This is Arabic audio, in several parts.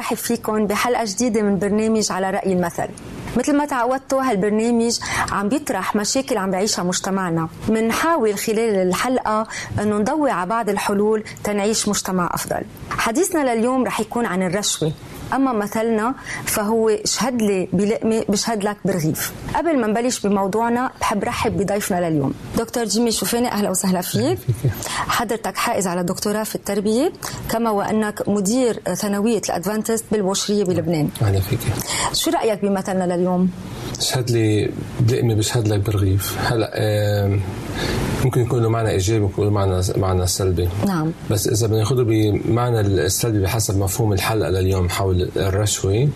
برحب فيكم بحلقة جديدة من برنامج على رأي المثل. مثل ما تعودتوا هالبرنامج عم بيطرح مشاكل عم بيعيشها مجتمعنا. بنحاول خلال الحلقة إنه نضوي على بعض الحلول تنعيش مجتمع أفضل. حديثنا لليوم رح يكون عن الرشوة. أما مثلنا فهو اشهد لي بلقمه بشهد لك برغيف قبل ما نبلش بموضوعنا بحب رحب بضيفنا لليوم. دكتور جيمي شوفاني أهلا وسهلا فيك. حضرتك حائز على دكتوراه في التربية كما وأنك مدير ثانوية الأدفانتست بالبوشريه بلبنان. أهلا فيك. شو رأيك بمثلنا لليوم؟ اشهد لي بلقمه بشهد لك برغيف هلا ممكن يكون له معنى إيجابي ممكن يكون له معنى معنى سلبي. نعم. بس إذا بناخذه بمعنى السلبي بحسب مفهوم الحلقة لليوم حول الرشوة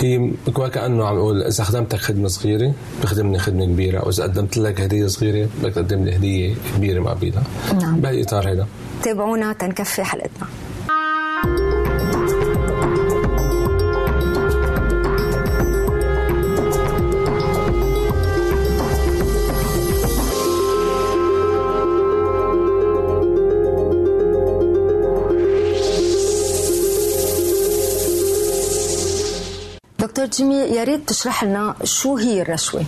هي كأنه عم يقول إذا خدمتك خدمة صغيرة بخدمني خدمة كبيرة واذا قدمت لك هدية صغيرة بدك تقدم لي هدية كبيرة مقابلها نعم. بهالاطار هذا تابعونا تنكفي حلقتنا. جيمي يا ريت تشرح لنا شو هي الرشوة.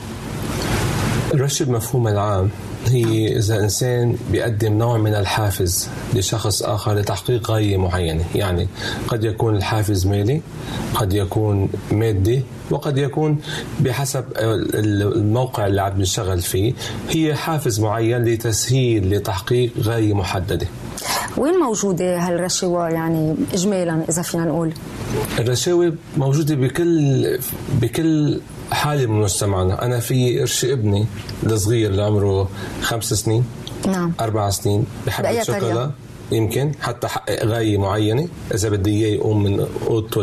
الرشوة بمفهومها العام. هي إذا إنسان بيقدم نوع من الحافز لشخص آخر لتحقيق غاية معينة يعني قد يكون الحافز مالي قد يكون مادي وقد يكون بحسب الموقع اللي عم نشتغل فيه. هي حافز معين لتسهيل لتحقيق غاية محددة وين موجودة هالرشوة؟ يعني إجمالا إذا فينا نقول. الرشاوي موجودة بكل بكل حالة من مجتمعنا. أنا في إرشي ابني الصغير اللي عمره خمس سنين نعم. أربع سنين بحب الشوكولا. يمكن حتى حقق غاية معينة. إذا بدي إياه يقوم من أوضته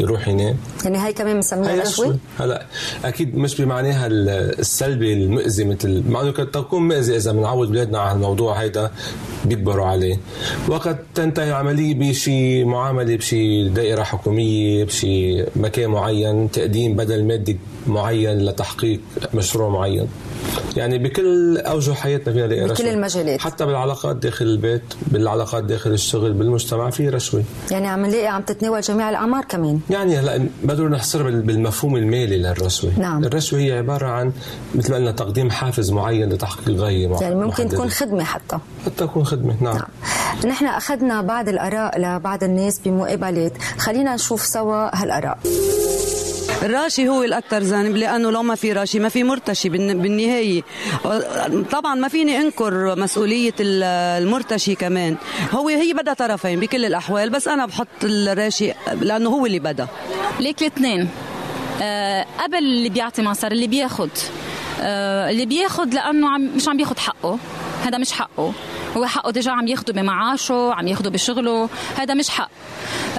ليروح ينام. يعني هاي كمان بنسميها رشوة؟ هلا أكيد مش بمعناها السلبي المؤذي مثل مع إنه قد تكون مؤذي إذا بنعود بلادنا على الموضوع هيدا بيكبروا عليه. وقد تنتهي العملية بشي معاملة بشي دائرة حكومية بشي مكان معين تقديم بدل مادي معين لتحقيق مشروع معين. يعني بكل أوجه حياتنا فينا نلاقي بكل المجالات. حتى بالعلاقات داخل البيت بالعلاقات داخل الشغل بالمجتمع في رشوة. يعني عم نلاقي عم تتناول جميع الأعمار كمان. يعني هلا بدنا نحصرها بالمفهوم المالي للرشوة. نعم. الرشوة هي عبارة عن مثل ما قلنا تقديم حافز معين لتحقيق غاية معينه يعني ممكن محددة. تكون خدمة حتى. حتى تكون خدمة نعم, نعم. نحن أخذنا بعض الآراء لبعض الناس بمقابلات. خلينا نشوف سوا هالآراء. الراشي هو الأكثر ذنب لأنه لو ما في راشي ما في مرتشي بالنهايه طبعا ما فيني أنكر مسؤولية المرتشي كمان. هو هي بدها طرفين بكل الأحوال بس أنا بحط الراشي لأنه هو اللي بدا. ليك الاثنين. أه قبل اللي بيعطي مصر اللي بياخد. أه اللي بياخد لأنه عم مش عم بياخد حقه. هذا مش حقه. هو حقه ديجا عم ياخده بمعاشه عم ياخده بشغله. هذا مش حق.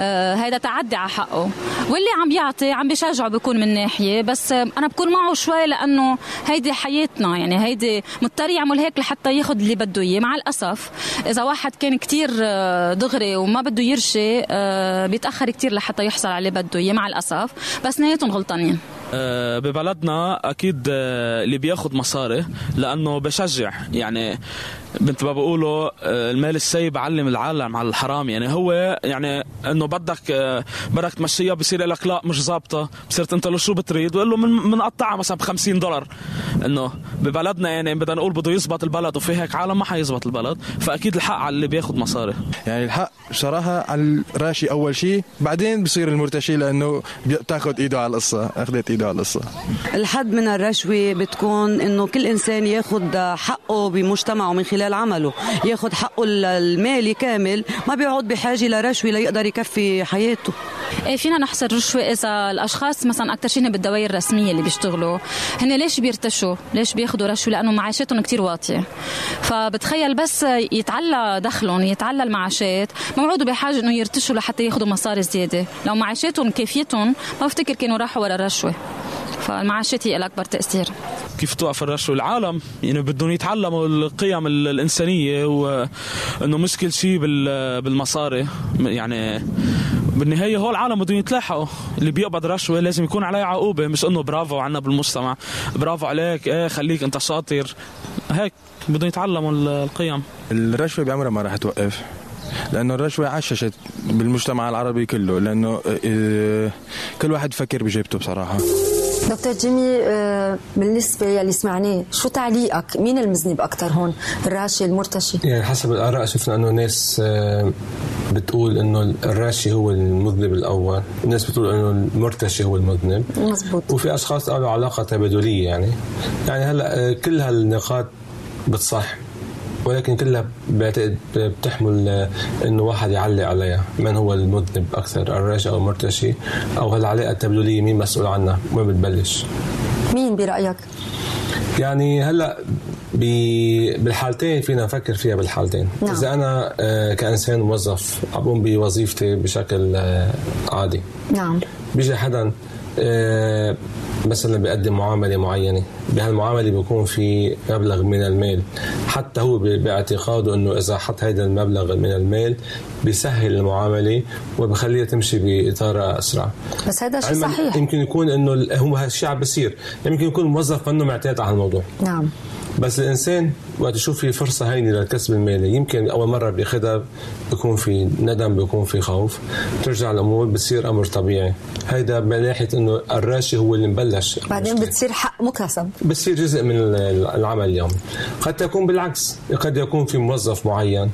آه هذا تعدي على حقه. واللي عم يعطي عم بشجعه بيكون من ناحية. بس أنا بكون معه شوي لأنه هيدي حياتنا. يعني هيدي مضطر يعمل هيك لحتى ياخذ اللي بده إياه. مع الأسف إذا واحد كان كتير آه، دغري وما بده يرشي آه بيتأخر كتير لحتى يحصل على اللي بده إياه. مع الأسف. بس نهايتهم غلطانين. آه، ببلدنا أكيد آه، اللي بياخذ مصاري لأنه بشجع. يعني مثل ما بقولوا آه، المال السيء بعلم العالم على الحرام. يعني هو يعني إنه بدك بدك تمشيها بصير لك لا مش ظابطة. بصيرت أنت له شو بتريد؟ وقال له من بنقطعها مثلا ب 50 دولار. إنه ببلدنا يعني بدنا نقول بده يزبط البلد وفي هيك عالم ما حيزبط البلد. فأكيد الحق على اللي بياخذ مصاري. يعني الحق بصراحة على الراشي أول شيء بعدين بصير المرتشي لأنه بتاخذ إيده على القصة. أخذت على القصة الحد من الرشوة بتكون إنه كل إنسان ياخذ حقه بمجتمعه من خلال عمله. ياخذ حقه المالي كامل ما بيقعد بحاجة لرشوة ليقدر يكفي حياته. فينا نحصر رشوة إذا الأشخاص مثلا أكثر شيء بالدوائر الرسمية اللي بيشتغلوا هن ليش بيرتشوا؟ ليش بياخذوا رشوة؟ لأنه معاشاتهم كتير واطية. فبتخيل بس يتعلى دخلهم يتعلى المعاشات ما بحاجة إنه يرتشوا لحتى ياخذوا مصاري زيادة. لو معاشاتهم كافيتهم ما بفتكر كانوا راحوا ورا الرشوة فالمعاشات هي الأكبر تأثير. كيف توقف الرشوة؟ العالم يعني بدهم يتعلموا القيم ال- الإنسانية وإنه مش كل شيء بال- بالمصاري. يعني بالنهاية هو العالم بدهم يتلاحقوا. اللي بيقبض رشوة لازم يكون عليه عقوبة مش إنه برافو عنا بالمجتمع. برافو عليك. إيه خليك أنت شاطر. هيك بدهم يتعلموا ال- القيم. الرشوة بعمرها ما راح توقف. لأنه الرشوة عششت بالمجتمع العربي كله. لأنه آه، كل واحد فكر بجيبته بصراحة. دكتور جيمي آه، بالنسبة يلي سمعناه شو تعليقك؟ مين المذنب أكثر هون؟ الراشي المرتشي؟ يعني حسب الآراء شفنا أنه ناس آه، بتقول أنه الراشي هو المذنب الأول ناس بتقول أنه المرتشي هو المذنب. مزبوط وفي أشخاص قالوا علاقة تبادلية يعني. يعني هلأ آه، كل هالنقاط بتصح. ولكن كلها بعتقد بتحمل إنه واحد يعلق عليها. من هو المذنب أكثر الراشي أو المرتشي؟ أو هالعلاقه التبادليه مين مسؤول عنها؟ وين بتبلش؟ مين برأيك؟ يعني هلأ بالحالتين فينا نفكر فيها بالحالتين. نعم. إذا أنا آه، كإنسان موظف عم بقوم بوظيفتي بشكل آه، عادي. نعم. بيجي حدا آه، مثلا بيقدم معاملة معينة بهالمعاملة بيكون في مبلغ من المال. حتى هو باعتقاده إنه إذا حط هذا المبلغ من المال بيسهل المعاملة وبخليها تمشي بإطار أسرع. بس هذا شيء صحيح. يمكن يكون إنه هو هالشيء عم بيصير. يمكن يكون الموظف منه معتاد على الموضوع. نعم. بس الإنسان وقت يشوف في فرصة هينة للكسب المالي يمكن أول مرة بياخذها بيكون في ندم بيكون في خوف. ترجع الأمور بتصير أمر طبيعي. هيدا من ناحيه إنه الراشي هو اللي مبلش بعدين المشكلة. بتصير حق مكتسب بتصير جزء من ال- العمل اليومي قد يكون بالعكس قد يكون في موظف معين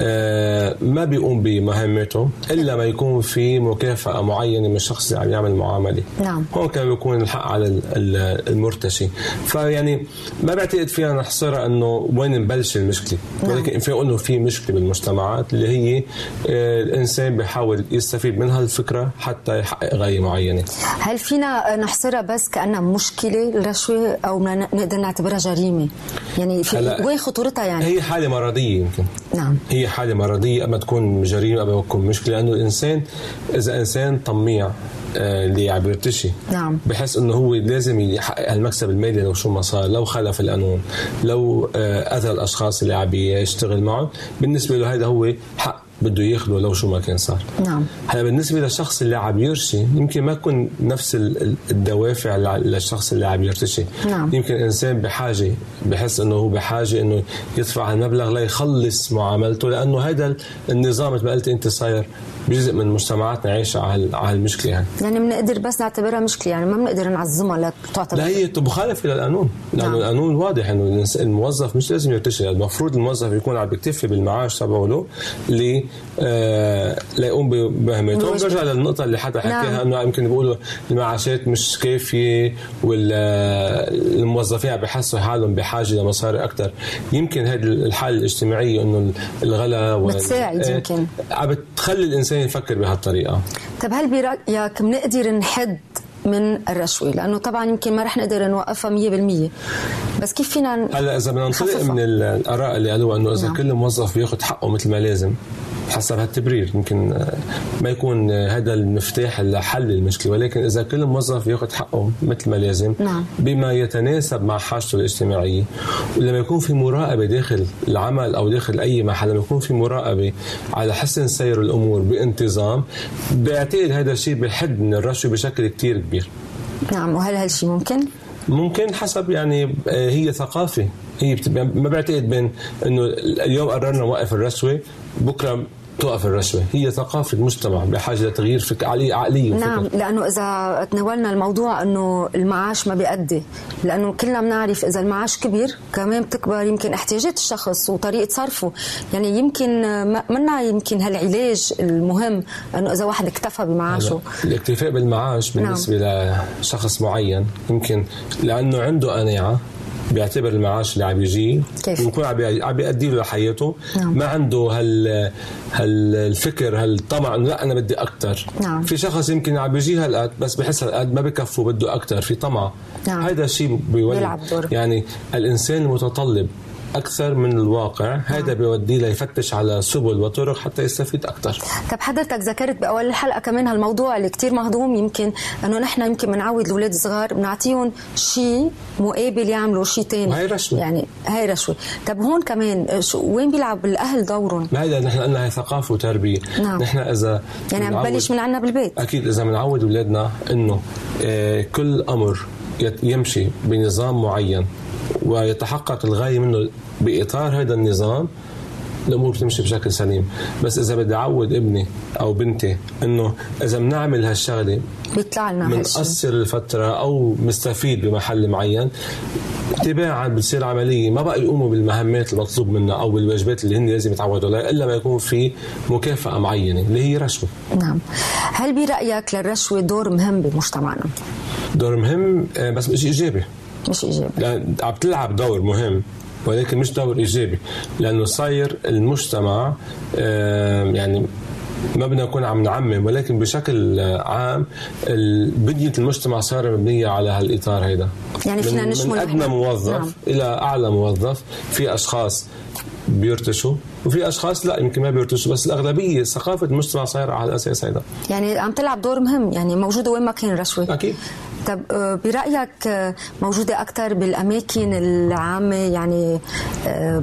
آه، ما بيقوم بمهمته إلا ما يكون في مكافأة معينة من الشخص اللي عم يعمل معاملة نعم. هون كان بيكون الحق على ال- ال- المرتشي فيعني ما بعتقد فينا نحصرها إنه وين نبلش المشكلة نعم. ولكن في إنه في مشكلة بالمجتمعات اللي هي آه، الإنسان بيحاول يستفيد من هالفكره حتى يحقق غاية معينة هل فينا نحصرها بس كأنها مشكلة الرشوة أو بدنا نقدر نعتبرها جريمة. يعني في وين خطورتها يعني؟ هي حالة مرضية يمكن. نعم. هي حالة مرضية أما تكون جريمة أما تكون مشكلة لأنه الإنسان إذا إنسان طميع آه، اللي عم يرتشي. نعم. بحس إنه هو لازم يحقق المكسب المالي لو شو ما صار لو خالف القانون لو آه، أذى الأشخاص اللي عم يشتغل معهم. بالنسبة له هذا هو حق بده ياخذه لو شو ما كان صار. نعم. هلا بالنسبة للشخص اللي عم يرشي يمكن ما تكون نفس ال- ال- الدوافع للشخص اللي عم يرتشي نعم. يمكن انسان بحاجة بحس إنه هو بحاجة إنه يدفع المبلغ ليخلص معاملته لأنه هذا ال- النظام مثل ما قلت أنت صاير جزء من مجتمعاتنا عايشه على على المشكلة يعني يعني بنقدر بس نعتبرها مشكلة يعني ما بنقدر نعظمها لا تعتبر لا هي مخالفه للقانون لأنه نعم. القانون واضح إنه الموظف مش لازم يرتشي المفروض الموظف يكون عم بيكتفي بالمعاش تبعه له ل آه ليقوم بمهمته. ونرجع للنقطة اللي حدا حكاها نعم. إنه يمكن بيقولوا المعاشات مش كافية والموظفين عم بحسوا حالهم بحاجة لمصاري أكثر يمكن هذه الحالة الاجتماعية إنه الغلا بتساعد آه، يمكن. عم بتخلي الإنسان يفكر بهالطريقة طب هل برأيك بنقدر نحد من الرشوة لأنه طبعا يمكن ما رح نقدر نوقفها 100% بس كيف فينا هلا إذا بدنا ننطلق؟ من ال- الآراء اللي قالوها إنه إذا نعم. كل موظف بياخذ حقه مثل ما لازم حسب هالتبرير يمكن آه، ما يكون آه، هذا المفتاح لحل المشكلة ولكن إذا كل موظف ياخذ حقه مثل ما لازم نعم. بما يتناسب مع حاجته الاجتماعية ولما يكون في مراقبة داخل العمل أو داخل أي محل لما يكون في مراقبة على حسن سير الأمور بانتظام بعتقد هذا الشيء بحد من الرشوة بشكل كتير كبير نعم وهل هالشيء ممكن؟ ممكن حسب يعني آه، هي ثقافة هي ما بعتقد بين إنه اليوم قررنا نوقف الرشوة بكرة توقف الرشوه هي ثقافة مجتمع بحاجة لتغيير فك عقليه عقلية وفكر. نعم لأنه إذا تناولنا الموضوع إنه المعاش ما بيأدي لأنه كلنا بنعرف إذا المعاش كبير كمان بتكبر يمكن احتياجات الشخص وطريقة صرفه يعني يمكن منا يمكن هالعلاج المهم إنه إذا واحد اكتفى بمعاشه الاكتفاء بالمعاش نعم. بالنسبة نعم. لشخص معين يمكن لأنه عنده قناعة بيعتبر المعاش اللي عم يجيه ويكون عم بيأدي له لحياته. نعم. ما عنده هال هالفكر هالطمع إنه لا أنا بدي أكثر نعم. في شخص يمكن عم بيجيه هالقد بس بحس هالقد ما بكفه بده أكثر في طمع. نعم. هذا الشيء بيولد. يعني الإنسان المتطلب أكثر من الواقع. هذا بيوديه ليفتش على سبل وطرق حتى يستفيد أكثر. طب حضرتك ذكرت بأول الحلقة كمان هالموضوع اللي كثير مهضوم. يمكن أنه نحن يمكن بنعود الاولاد الصغار بنعطيهم شيء مقابل يعملوا شيء ثاني وهي رشوة. يعني هي رشوة. طب هون كمان شو وين بيلعب الأهل دورهم؟ هذا نحن قلنا هي ثقافة وتربية. نعم. نحن إذا يعني عم ببلش من عندنا بالبيت. أكيد إذا بنعود اولادنا إنه آه كل أمر يمشي بنظام معين. ويتحقق الغاية منه بإطار هذا النظام الأمور بتمشي بشكل سليم. بس إذا بدي أعود ابني أو بنتي إنه إذا بنعمل هالشغلة بيطلع لنا بنقصر الفترة أو مستفيد بمحل معين تباعا بتصير عملية. ما بقى يقوموا بالمهمات المطلوب منا أو بالواجبات اللي هن لازم يتعودوا عليها إلا ما يكون في مكافأة معينة اللي هي رشوة. نعم. هل برأيك للرشوة دور مهم بمجتمعنا؟ دور مهم آه، بس مش إيجابي. مش إيجابي. عم تلعب دور مهم ولكن مش دور إيجابي لأنه صاير المجتمع يعني ما بدنا نكون عم نعمم ولكن بشكل عام بنية المجتمع صار مبنية على هالإطار هيدا. يعني فينا نشمل من أدنى موظف نعم. إلى أعلى موظف في أشخاص بيرتشوا وفي أشخاص لا يمكن ما بيرتشوا بس الأغلبية ثقافة المجتمع صايرة على الاساس هذا يعني عم تلعب دور مهم يعني موجوده وين ما كان رشوة. أكيد. طب آه، برأيك آه، موجودة أكثر بالأماكن العامة يعني آه،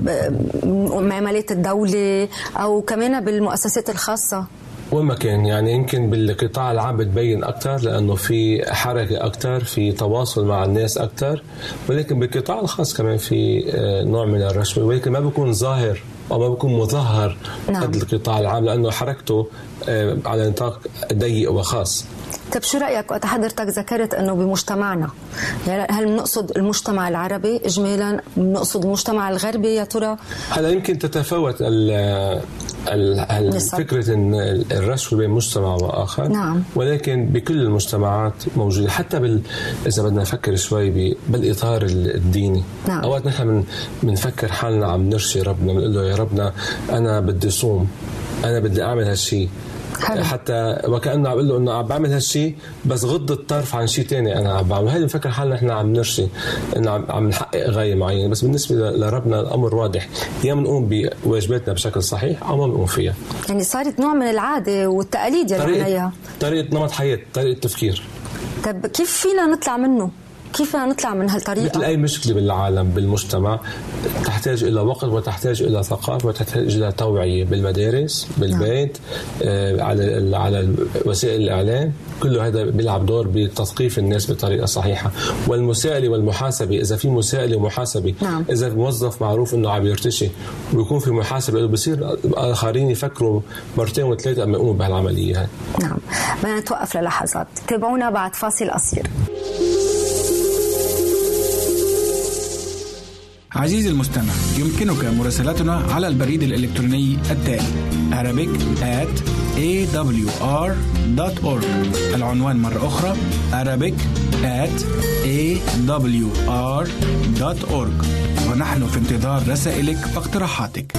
معاملات الدولة أو كمان بالمؤسسات الخاصة وين ما كان يعني يمكن بالقطاع العام بتبين أكثر لأنه في حركة أكثر في تواصل مع الناس أكثر ولكن بالقطاع الخاص كمان في نوع من الرشوة ولكن ما بيكون ظاهر أو ما بيكون مظهر نعم. قد القطاع العام لأنه حركته على نطاق ضيق وخاص طيب شو رأيك وقت حضرتك ذكرت إنه بمجتمعنا؟ يعني هل بنقصد المجتمع العربي اجمالا؟ بنقصد المجتمع الغربي يا ترى؟ هلا يمكن تتفاوت ال فكرة الرشوة بين مجتمع وآخر. نعم. ولكن بكل المجتمعات موجودة. حتى بال إذا بدنا نفكر شوي بالإطار الديني. نعم. أوقات نحن بنفكر حالنا عم نرشي ربنا بنقول له يا ربنا أنا بدي صوم أنا بدي أعمل هالشيء حلو. حتى وكأنه عم بقول له إنه عم بعمل هالشيء بس غض الطرف عن شيء ثاني أنا عم بعمل. هذه بنفكر حالنا إحنا عم نرشي إنه عم, عم نحقق غاية معينة. بس بالنسبة لربنا الأمر واضح. يا بنقوم بواجباتنا بشكل صحيح أو ما بنقوم فيها. يعني صارت نوع من العادة والتقاليد اللي طريقه, طريقة نمط حياة طريقة تفكير. طيب كيف فينا نطلع منه؟ كيف نطلع من هالطريقة؟ مثل أي مشكلة بالعالم بالمجتمع تحتاج إلى وقت وتحتاج إلى ثقافة وتحتاج إلى توعية بالمدارس بالبيت آه على على وسائل الإعلام. كله هذا بيلعب دور بتثقيف الناس بطريقة صحيحة. والمساءلة والمحاسبة إذا في مساءلة ومحاسبه نعم. إذا موظف معروف إنه عم يرتشي ويكون في محاسبة له بصير الاخرين يفكروا مرتين وثلاثة قبل يقوموا بهالعملية هاي. نعم. بدنا نتوقف للحظات. تابعونا بعد فاصل قصير. عزيزي المستمع يمكنك مراسلتنا على البريد الإلكتروني التالي Arabic at awr.org العنوان مرة أخرى Arabic at awr.org ونحن في انتظار رسائلك واقتراحاتك.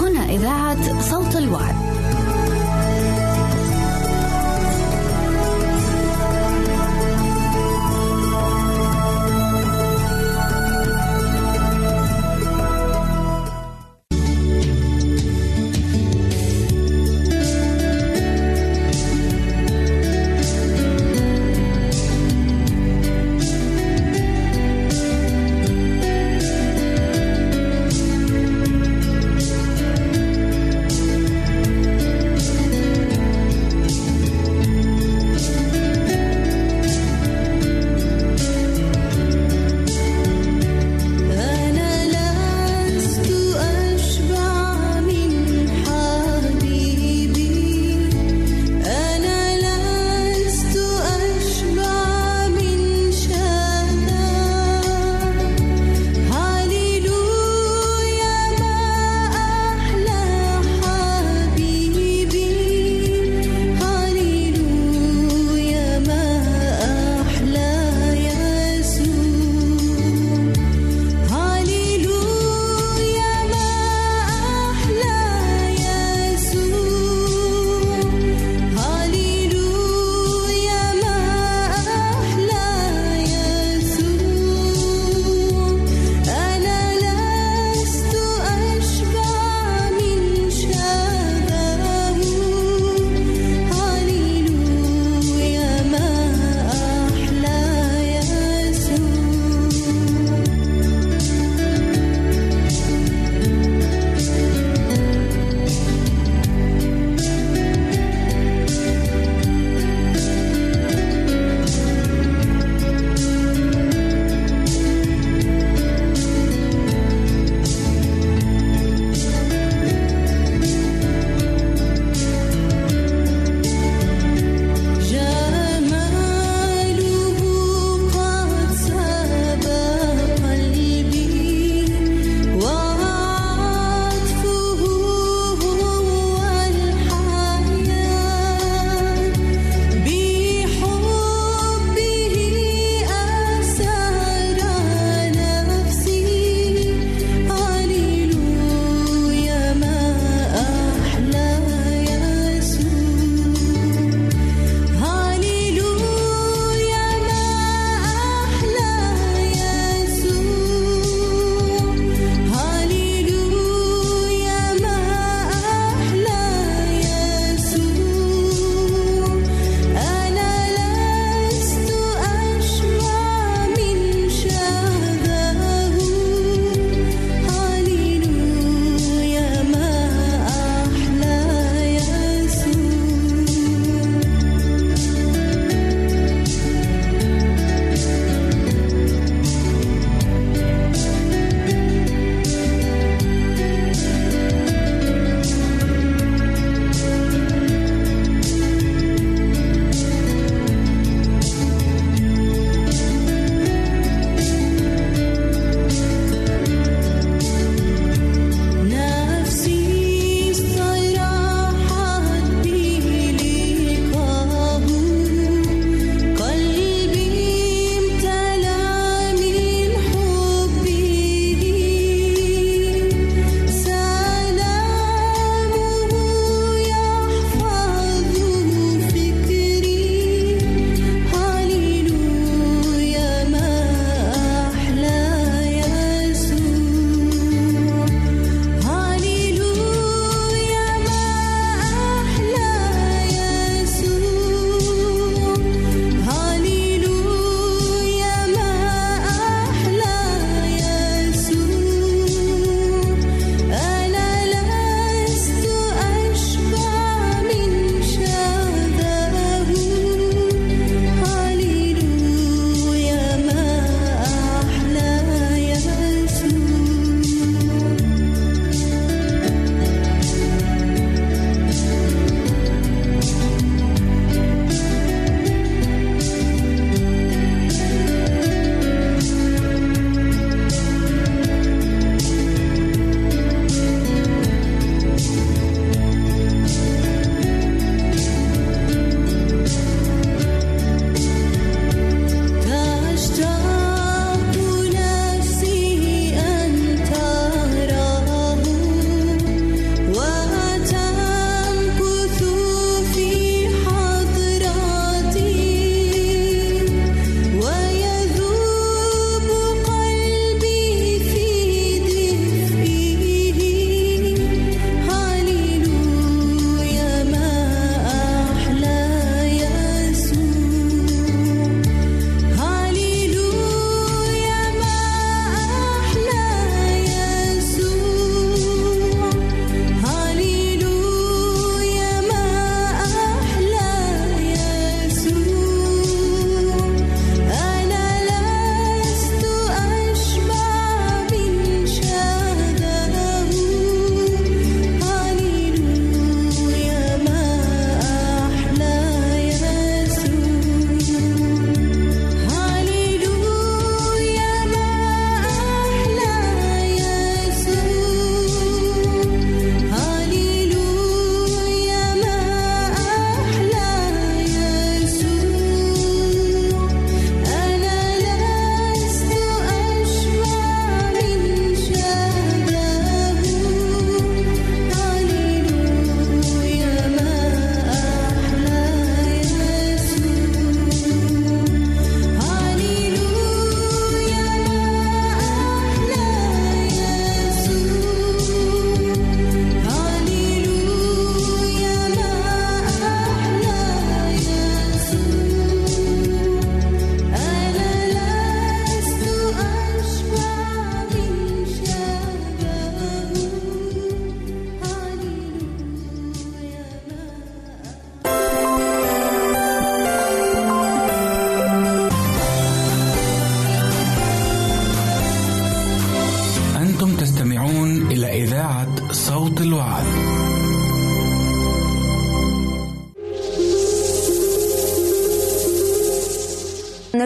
هنا إذاعة صوت الوعد.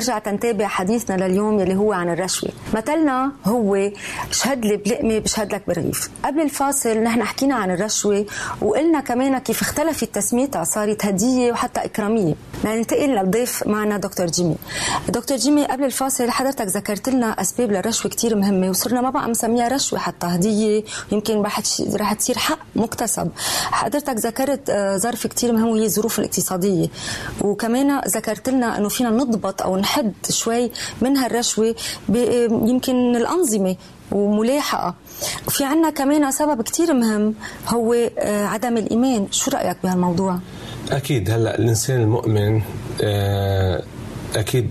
نرجع تنتابع حديثنا لليوم يلي هو عن الرشوة. مثلنا هو شهد لي بلقمة بشهد لك برغيف. قبل الفاصل نحن حكينا عن الرشوة وقلنا كمان كيف اختلفت تسميتها صارت هدية وحتى إكرامية. ننتقل للضيف معنا دكتور جيمي. دكتور جيمي قبل الفاصل حضرتك ذكرت لنا أسباب للرشوة كتير مهمة وصرنا ما بقى مسميها رشوة حتى هدية يمكن رح تصير حق مكتسب. حضرتك ذكرت آه، ظرف كتير مهم وهي الظروف الاقتصادية. وكمان ذكرت لنا أنه فينا نضبط أو نحد شوي من هالرشوة يمكن الأنظمة وملاحقة. وفي عنا كمان سبب كتير مهم هو آه، عدم الإيمان. شو رأيك بهالموضوع؟ أكيد هلأ الإنسان المؤمن آه، أكيد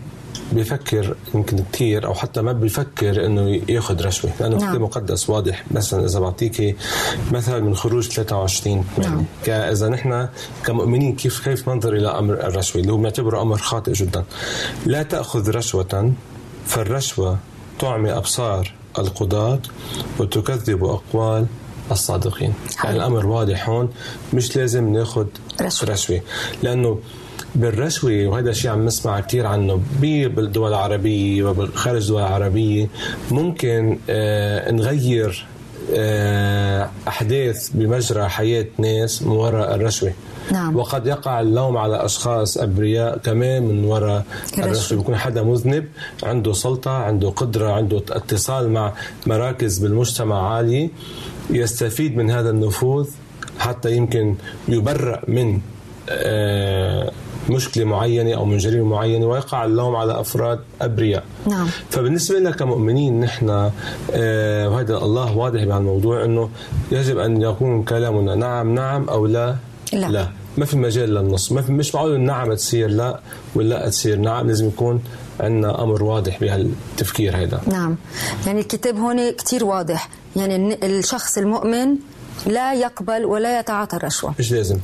بيفكر يمكن كثير أو حتى ما بيفكر إنه ياخذ رشوة لأنه نعم. مقدس واضح مثلا إذا بعطيك مثل من خروج 23 نعم. إذا نحن كمؤمنين كيف كيف ننظر إلى أمر الرشوة اللي هو بنعتبره أمر خاطئ جدا لا تأخذ رشوة فالرشوة تعمي أبصار القضاة وتكذب أقوال الصادقين. يعني الأمر واضح هون مش لازم ناخذ رشوة, رشوة. لأنه بالرشوة وهذا الشيء عم نسمع كثير عنه بالدول العربية وخارج الدول العربية ممكن آه نغير آه أحداث بمجرى حياة ناس من وراء الرشوة. نعم. وقد يقع اللوم على أشخاص أبرياء كمان من وراء الرشوة بيكون حدا مذنب عنده سلطة عنده قدرة عنده اتصال مع مراكز بالمجتمع عالية يستفيد من هذا النفوذ حتى يمكن يبرأ من آه مشكلة معينة أو من جريمة معينة ويقع اللوم على أفراد أبرياء نعم. فبالنسبة لنا كمؤمنين نحن آه وهذا الله واضح بهالموضوع أنه يجب أن يكون كلامنا نعم نعم أو لا لا, لا. ما في مجال للنص. ما في مش معقول النعم تصير لا. ولا تصير نعم. لازم يكون عندنا أمر واضح بهالتفكير هذا نعم. يعني الكتاب هون كتير واضح. يعني الشخص المؤمن لا يقبل ولا يتعاطى الرشوة مش لازم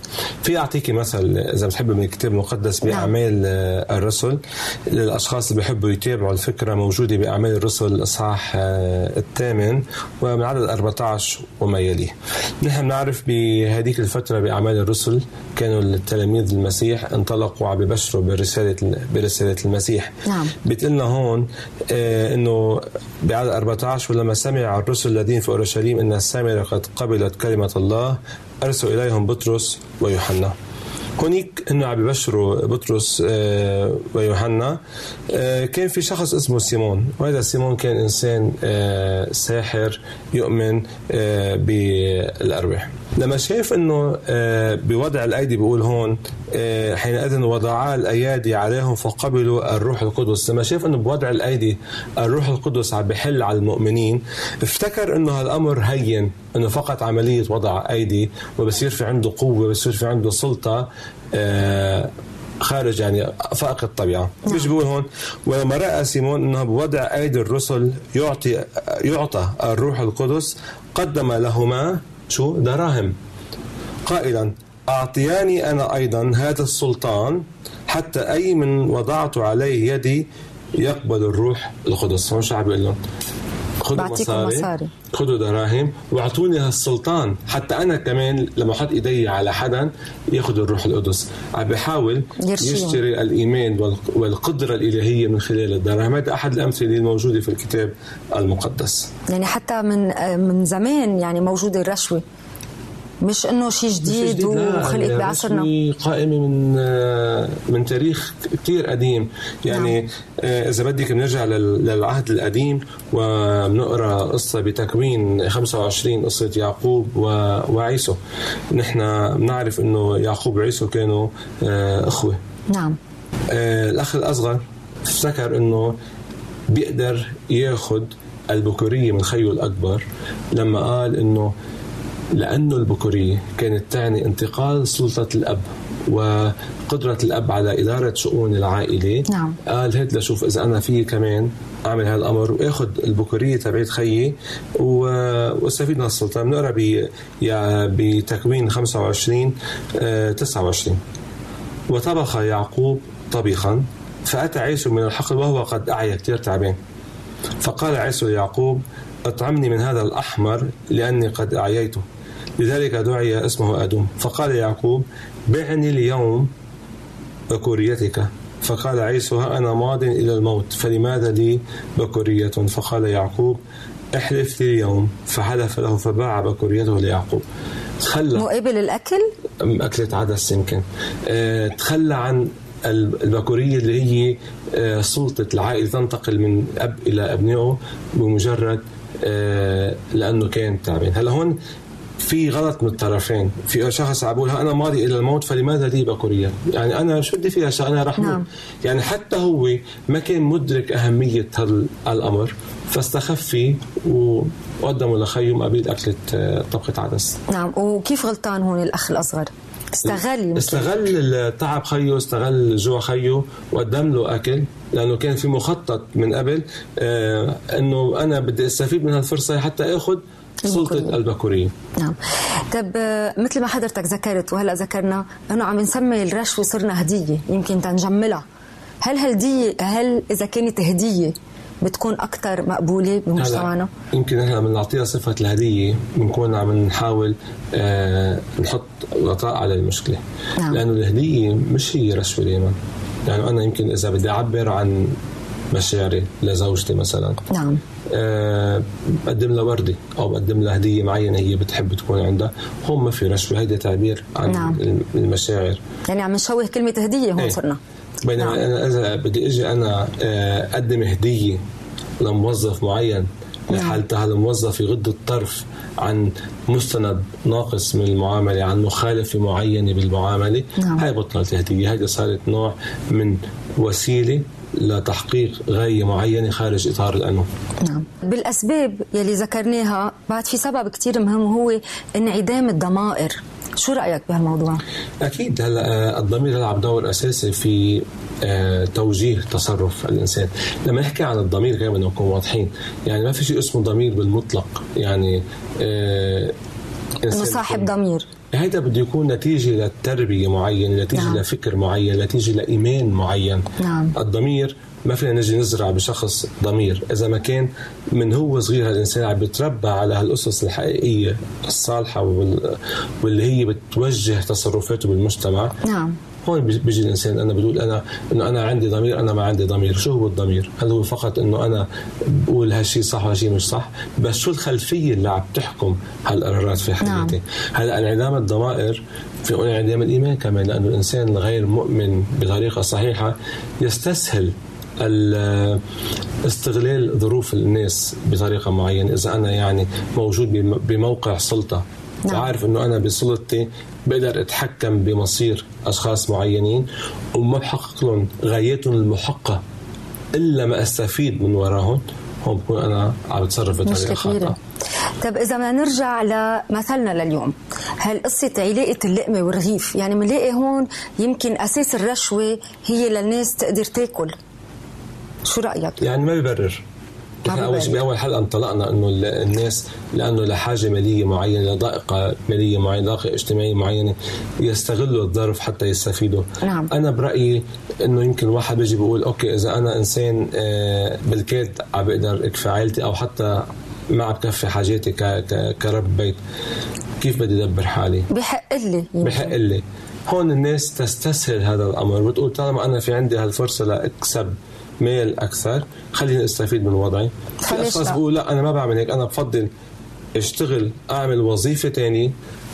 في أعطيكي مثل إذا بتحب من الكتاب المقدس نعم. بأعمال نعم. الرسل للأشخاص اللي بيحبوا يتابعوا الفكرة موجودة بأعمال الرسل الإصحاح آه، الثامن ومن عدد 14 وما يليه نحن بنعرف بهذيك الفترة بأعمال الرسل كانوا التلاميذ المسيح انطلقوا عم ببشروا برسالة برسالة المسيح نعم بتقلنا هون آه إنه بعدد 14 ولما سمع الرسل الذين في أورشليم إن السامرة قد قبلت كلمة الله أرسل إليهم بطرس ويوحنا. هونيك إنه عم ببشروا بطرس آه، ويوحنا. آه، كان في شخص اسمه سيمون. وهذا سيمون كان إنسان آه، ساحر يؤمن بالأرواح. لما شاف إنه بوضع الأيدي بيقول هون حينئذ وضعا الأيادي عليهم فقبلوا الروح القدس. لما شاف إنه بوضع الأيدي الروح القدس عم بحل على المؤمنين افتكر إنه هالأمر هين إنه فقط عملية وضع أيدي وبصير في عنده قوة بصير في عنده سلطة آه، خارج يعني فائق الطبيعة. نعم. مش بيقول هون؟ ولما رأى سيمون إنه بوضع أيدي الرسل يعطي يعطى الروح القدس قدم لهما شو؟ دراهم. قائلا أعطياني أنا أيضا هذا السلطان حتى أي من وضعت عليه يدي يقبل الروح القدس. هون شو عم بيقول لهم خذوا مصاري, مصاري. خذوا دراهم وأعطوني هالسلطان. حتى أنا كمان لما أحط إيدي على حدا ياخذ الروح القدس. عم بحاول يشتري الإيمان والقدرة الإلهية من خلال الدراهم. هذا أحد الأمثلة الموجودة في الكتاب المقدس. يعني حتى من من زمان يعني موجودة الرشوة. مش إنه شيء جديد وخلقت بعصرنا. قائمه من من تاريخ كثير قديم. يعني نعم. آه، إذا بدك بنرجع للعهد القديم وبنقرأ قصة بتكوين 25 قصة يعقوب وعيسو. نحن بنعرف إنه يعقوب وعيسو كانوا آه، إخوة. نعم. آه، الأخ الأصغر افتكر إنه بيقدر ياخذ البكورية من خيه الأكبر لما قال إنه لأنه البكورية كانت تعني انتقال سلطة الأب وقدرة الأب على إدارة شؤون العائلة. نعم. قال هات لشوف إذا أنا في كمان أعمل هذا الأمر وآخذ البكورية تبعت خيي وأستفيد من السلطة بنقرأ بتكوين 25 29 آه، وطبخ يعقوب طبيخا فأتى عيسو من الحقل وهو قد أعيا كثير تعبان. فقال عيسو ليعقوب اطعمني من هذا الأحمر لأني قد أعييته. لذلك دعي اسمه أدوم. فقال يعقوب بعني اليوم بكوريتك فقال عيسو ها أنا ماض إلى الموت فلماذا لي بكورية فقال يعقوب احلف لي اليوم. فحلف له فباع بكوريته ليعقوب. تخلى مقابل الأكل؟ أكلة عدس يمكن. أه تخلى عن البكورية اللي هي أه سلطة العائلة تنتقل من أب إلى أبنائه بمجرد أه لأنه كان تعبان. هلا هون في غلط من الطرفين. في شخص عم أنا ماضي إلى الموت فلماذا لي بكوريه يعني أنا شو بدي فيها؟ أنا رح نعم. يعني حتى هو ما كان مدرك أهمية هذا الامر فاستخف فيه وقدمه لخيه مقابل أكلة آه، طبخة عدس. نعم. وكيف غلطان هون الأخ الأصغر؟ استغل. استغل تعب خيه استغل جوع خيه وقدم له أكل لأنه كان في مخطط من قبل آه إنه أنا بدي أستفيد من هالفرصة حتى آخذ سلطة البكورية نعم. طب مثل ما حضرتك ذكرت وهلا ذكرنا إنه عم نسمي الرشوة صرنا هدية يمكن تنجملها. هل هالدية هل إذا كانت هدية بتكون أكثر مقبولة بمجتمعنا؟ يمكن نحن عم نعطيها صفة الهدية بنكون عم نحاول آه نحط غطاء على المشكلة. نعم. لأنه الهدية مش هي رشوه دائما يعني أنا يمكن إذا بدي أعبر عن مشاعري لزوجتي مثلا. نعم. بقدم لها وردة أو بقدم لها هدية معينة هي بتحب تكون عندها هون ما في رشوة هيدا تعبير عن نعم. المشاعر يعني عم نشوه كلمة هدية هون إيه. صرنا بينما نعم. أنا إذا بدي أجي أنا آه، أقدم هدية لموظف معين لحالة هذا الموظف يغض الطرف عن مستند ناقص من المعاملة عن مخالفة معينة بالمعاملة نعم. هاي بطلت هدية هذه صارت نوع من وسيلة لتحقيق غاية معينة خارج إطار القانون نعم. بالأسباب يلي ذكرناها بعد في سبب كتير مهم وهو انعدام الضمائر. شو رأيك بهالموضوع؟ أكيد. هلأ آه، الضمير يلعب دور أساسي في آه، توجيه تصرف الإنسان، لما نحكي عن الضمير كمان بدنا نكون واضحين، يعني ما في شيء اسمه ضمير بالمطلق، يعني آه، إنه صاحب ضمير. هذا بده يكون نتيجة لتربية معينة نتيجة نعم. لفكر معين نتيجة لإيمان معين نعم. الضمير ما فينا نجي نزرع بشخص ضمير إذا ما كان من هو صغير هالإنسان عم بيتربى على هالأسس الحقيقية الصالحة واللي هي بتوجه تصرفاته بالمجتمع نعم هون بيجي الإنسان أنا بقول أنا إنه أنا عندي ضمير أنا ما عندي ضمير. شو هو الضمير؟ هل هو فقط إنه أنا بقول هالشيء صح وهالشيء مش صح؟ بس شو الخلفية اللي عم تحكم هالقرارات في حياتي نعم. هلأ انعدام الضمائر في انعدام الإيمان كمان لأنه الإنسان الغير مؤمن بطريقه صحيحه يستسهل استغلال ظروف الناس بطريقة معينة. إذا أنا يعني موجود بموقع سلطة نعم. وعارف إنه أنا بسلطتي بقدر أتحكم بمصير أشخاص معينين وما بحقق لهم غاياتهم المحقة إلا ما أستفيد من وراهم هون بكون أنا عم بتصرف بطريقة خاطئة. طيب إذا بدنا نرجع لمثلنا لليوم هل قصة علاقة اللقمة والرغيف؟ يعني بنلاقي هون يمكن أساس الرشوة هي للناس تقدر تاكل. شو رأيك؟ يعني ما ببرر. إحنا أول شيء بأول حلقه انطلقنا إنه الناس لأنه لحاجة مالية معينة لضائقة مالية معينة ضائقة اجتماعية معينة يستغلوا الظرف حتى يستفيدوا نعم. أنا برأيي إنه يمكن واحد بيجي بيقول okay إذا أنا إنسان آه، بالكاد عم بقدر أكفي عائلتي أو حتى ما عم بكفي حاجاتي كرب بيت كيف بدي ادبر حالي؟ بحق لي بحق لي هون الناس تستسهل هذا الأمر بتقول طالما أنا في عندي هالفرصة لاكسب مال أكثر. خليني أستفيد من وضعي. في أشخاص بيقولوا لا أنا ما بعمل هيك أنا بفضل أشتغل أعمل وظيفة ثانية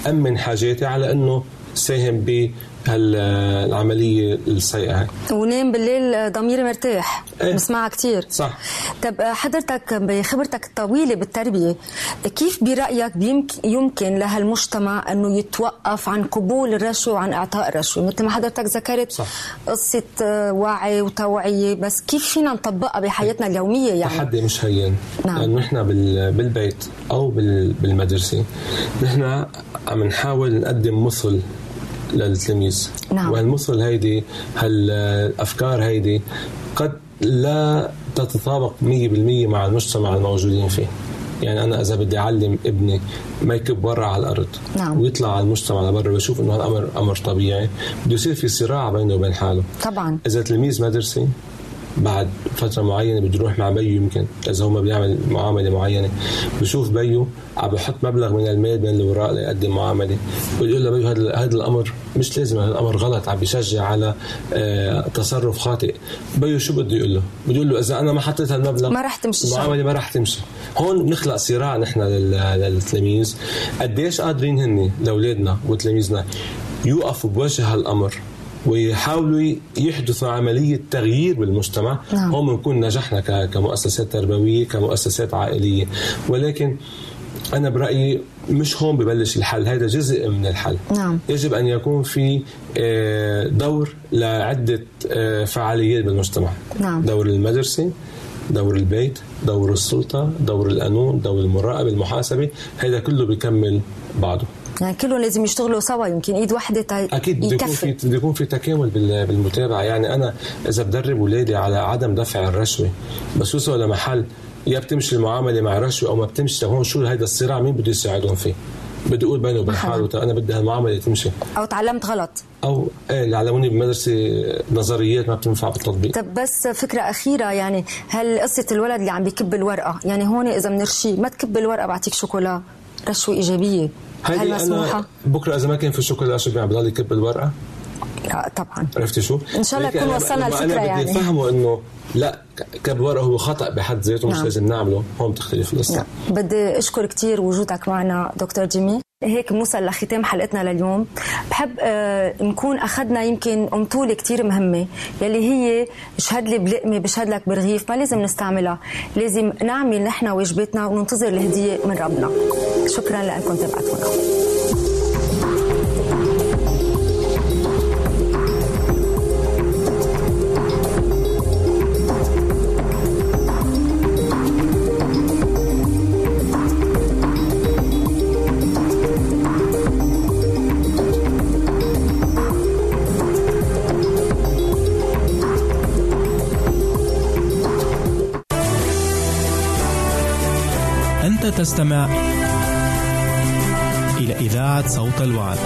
أمن حاجاتي على إنه ساهم هالعمليه السيئة ونام بالليل ضميري مرتاح إيه؟ بسمعها كثير صح طب حضرتك بخبرتك الطويلة بالتربية كيف برأيك يمكن لهالمجتمع إنه يتوقف عن قبول الرشوه وعن إعطاء الرشوه مثل ما حضرتك ذكرت صح. قصة وعي وتوعية بس كيف فينا نطبقها بحياتنا اليومية يعني تحدي مش هين نعم. لأنه نحن بالبيت أو بالمدرسة نحن عم نحاول نقدم مثل للتلميذ نعم. وهالمثل هيدي هالأفكار هيدي قد لا تتطابق 100% مع المجتمع الموجودين فيه يعني أنا إذا بدي أعلم ابني ما يكب برا على الأرض نعم. ويطلع على المجتمع لبرا ويشوف إنه هالامر أمر طبيعي بده يصير في صراع بينه وبين حاله طبعا إذا تلميذ مدرسي بعد فترة معينة بده يروح مع بيو يمكن إذا هو ما بيعمل معاملة معينة. بشوف بيو عم بحط مبلغ من المال بين الوراق ليقدم معاملة. بيقول له بيو هذا هذا الأمر مش لازم هذا الأمر غلط عم بيشجع على آه تصرف خاطئ. بيو شو بده يقول له؟ بده يقول له إذا أنا ما حطيت هالمبلغ ما رح تمشي المعامله ما رح تمشي. هون بنخلق صراع نحن للتلاميذ. قديش قادرين هن لأولادنا وتلاميذنا يوقفوا بوجه هالأمر؟ ويحاولوا يحدثوا عملية تغيير بالمجتمع. نعم. هون بنكون نجحنا كمؤسسات تربوية كمؤسسات عائلية. ولكن أنا برأيي مش هون ببلش الحل. هذا جزء من الحل. نعم. يجب أن يكون في آه، دور لعدة آه، فعاليات بالمجتمع. نعم. دور المدرسة دور البيت دور السلطة دور القانون دور المراقبة المحاسبة. هذا كله بيكمل بعضه. يعني كلهم لازم يشتغلوا سوا يمكن إيد واحدة أكيد بده يكون في بده يكون في تكامل بالمتابعة. يعني أنا إذا بدرب اولادي على عدم دفع الرشوة بس وصلوا لمحل يا بتمشي المعاملة مع رشوه أو ما بتمشي هون شو هيدا الصراع؟ مين بده يساعدهم فيه؟ بدي أقول بينه وبين حاله أنا بدي هالمعاملة تمشي. أو تعلمت غلط. أو إيه اللي علموني بمدرسة نظريات ما بتنفع بالتطبيق. طب بس فكرة أخيرة يعني هل قصة الولد اللي عم بيكب الورقة يعني هون إذا بنرشيه ما تكب الورقة بعطيك شوكولا رشوة إيجابية. هل مسموحة؟ بكرة إذا ما كان في شوكولا شو بيعمل بضل يكب الورقه؟ لا طبعا عرفتي شو؟ إن شاء الله نكون وصلنا الفكرة أنا يعني بدي أفهمه إنه لا كب ورقه هو خطأ بحد ذاته مش نعم. لازم نعمله هون بتختلف القصة نعم. بدي أشكر كثير وجودك معنا دكتور جيمي هيك بنوصل لختام حلقتنا لليوم. بحب آه نكون أخذنا يمكن امطوله كثير مهمة يلي هي اشهد لي بلقمة بشهد لك برغيف ما لازم نستعملها. لازم نعمل نحن واجباتنا وننتظر الهدية من ربنا. شكرا لأنكم تابعتونا تستمع إلى إذاعة صوت الوعد.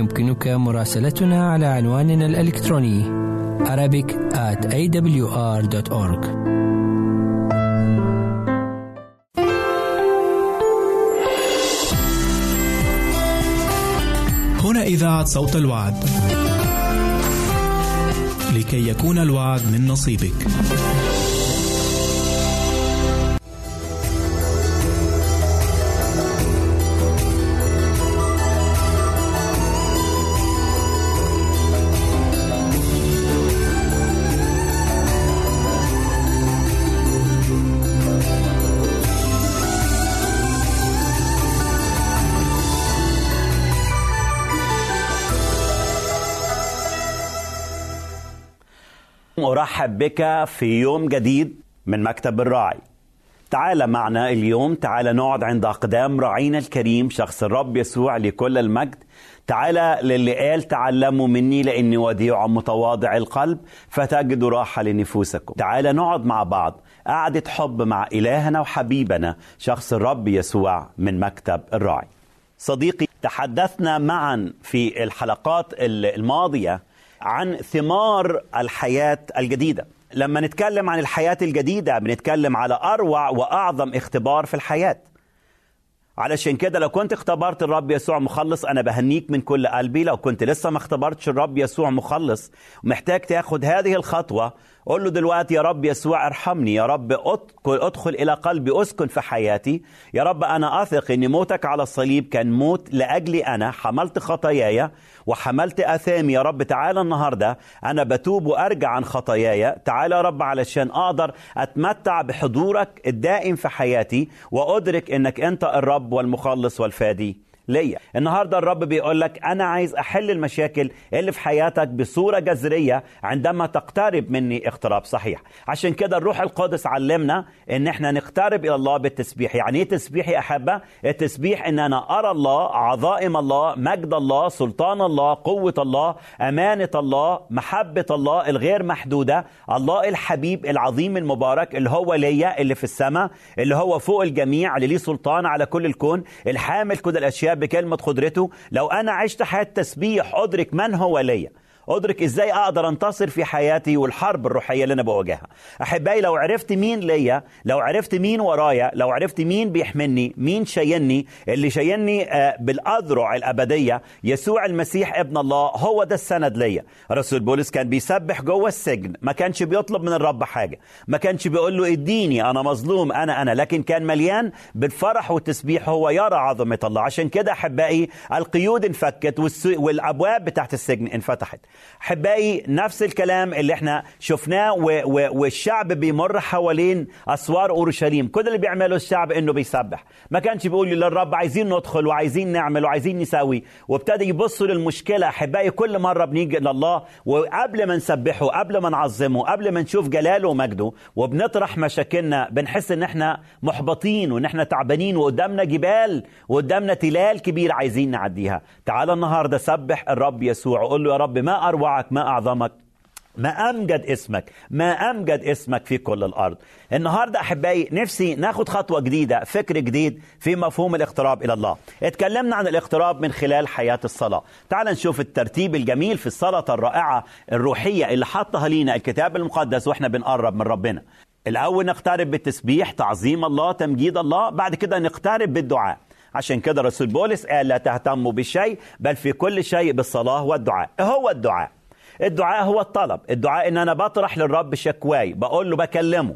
يمكنك مراسلتنا على عنواننا الإلكتروني Arabic at awr.org هنا إذاعة صوت الوعد. لكي يكون الوعد من نصيبك. أرحب بك في يوم جديد من مكتب الراعي. تعال معنا اليوم تعال نقعد عند أقدام راعينا الكريم شخص الرب يسوع لكل المجد. تعال للي قال تعلموا مني لأني وديع متواضع القلب فتجدوا راحة لنفوسكم. تعال نقعد مع بعض قعدة حب مع إلهنا وحبيبنا شخص الرب يسوع من مكتب الراعي. صديقي تحدثنا معا في الحلقات الماضية عن ثمار الحياة الجديدة. لما نتكلم عن الحياة الجديدة بنتكلم على أروع وأعظم اختبار في الحياة. علشان كده لو كنت اختبرت الرب يسوع مخلص أنا بهنيك من كل قلبي. لو كنت لسه ما اختبرتش الرب يسوع مخلص محتاج تاخد هذه الخطوة قول له دلوقتي يا رب يسوع ارحمني يا رب ادخل إلى قلبي أسكن في حياتي. يا رب أنا أثق ان موتك على الصليب كان موت لأجلي أنا حملت خطاياي وحملت آثامي. يا رب تعالى النهارده أنا بتوب وأرجع عن خطاياي. تعالى يا رب علشان أقدر أتمتع بحضورك الدائم في حياتي وأدرك إنك أنت الرب والمخلص والفادي. ليا. النهارده الرب بيقول لك أنا عايز أحل المشاكل اللي في حياتك بصورة جذرية عندما تقترب مني اقتراب صحيح. عشان كده الروح القدس علمنا إن إحنا نقترب إلى الله بالتسبيح. يعني إيه تسبيح يا أحبة؟ التسبيح إن أنا أرى الله عظائم الله مجد الله سلطان الله قوة الله أمانة الله محبة الله الغير محدودة الله الحبيب العظيم المبارك اللي هو ليا اللي في السماء اللي هو فوق الجميع اللي ليه سلطان على كل الكون الحامل كل الأشياء بكلمة قدرته لو أنا عشت حياة تسبيح أدرك من هو ليا. أدرك إزاي أقدر أنتصر في حياتي والحرب الروحية اللي أنا بواجهها. أحبائي لو عرفت مين ليا لو عرفت مين ورايا لو عرفت مين بيحملني مين شايلني اللي شايلني بالأذرع الأبدية يسوع المسيح ابن الله هو ده السند ليا. رسول بولس كان بيسبح جوه السجن ما كانش بيطلب من الرب حاجة. ما كانش بيقول له اديني أنا مظلوم أنا أنا. لكن كان مليان بالفرح والتسبيح هو يرى عظمة الله. عشان كده أحبائي القيود انفكت والأبواب بتاعت السجن انفتحت. أحبائي نفس الكلام اللي إحنا شفناه و و والشعب بيمر حوالين أسوار أورشليم. كل اللي بيعمله الشعب إنه بيسبح. ما كانش بيقول للرب عايزين ندخل وعايزين نعمل وعايزين نسوي وابتدى يبصوا للمشكلة. أحبائي كل مرة بنيجي لله وقبل ما نسبحه قبل ما نعظمه قبل ما نشوف جلاله ومجده وبنطرح مشاكلنا بنحس إن إحنا محبطين وإن إحنا تعبانين وقدامنا جبال وقدامنا تلال كبير عايزين نعديها. تعال النهارده سبح الرب يسوع. وقول له يا رب ما أروعك ما أعظمك ما أمجد اسمك ما أمجد اسمك في كل الأرض. النهاردة أحبائي نفسي ناخد خطوة جديدة فكر جديد في مفهوم الاقتراب إلى الله. اتكلمنا عن الاقتراب من خلال حياة الصلاة. تعال نشوف الترتيب الجميل في الصلاة الرائعة الروحية اللي حطها لينا الكتاب المقدس وإحنا بنقرب من ربنا. الأول نقترب بالتسبيح تعظيم الله تمجيد الله بعد كده نقترب بالدعاء. عشان كده رسول بولس قال لا تهتموا بالشيء بل في كل شيء بالصلاة والدعاء. هو الدعاء. الدعاء هو الطلب. الدعاء إن أنا بطرح للرب شكواي بقول له بكلمه.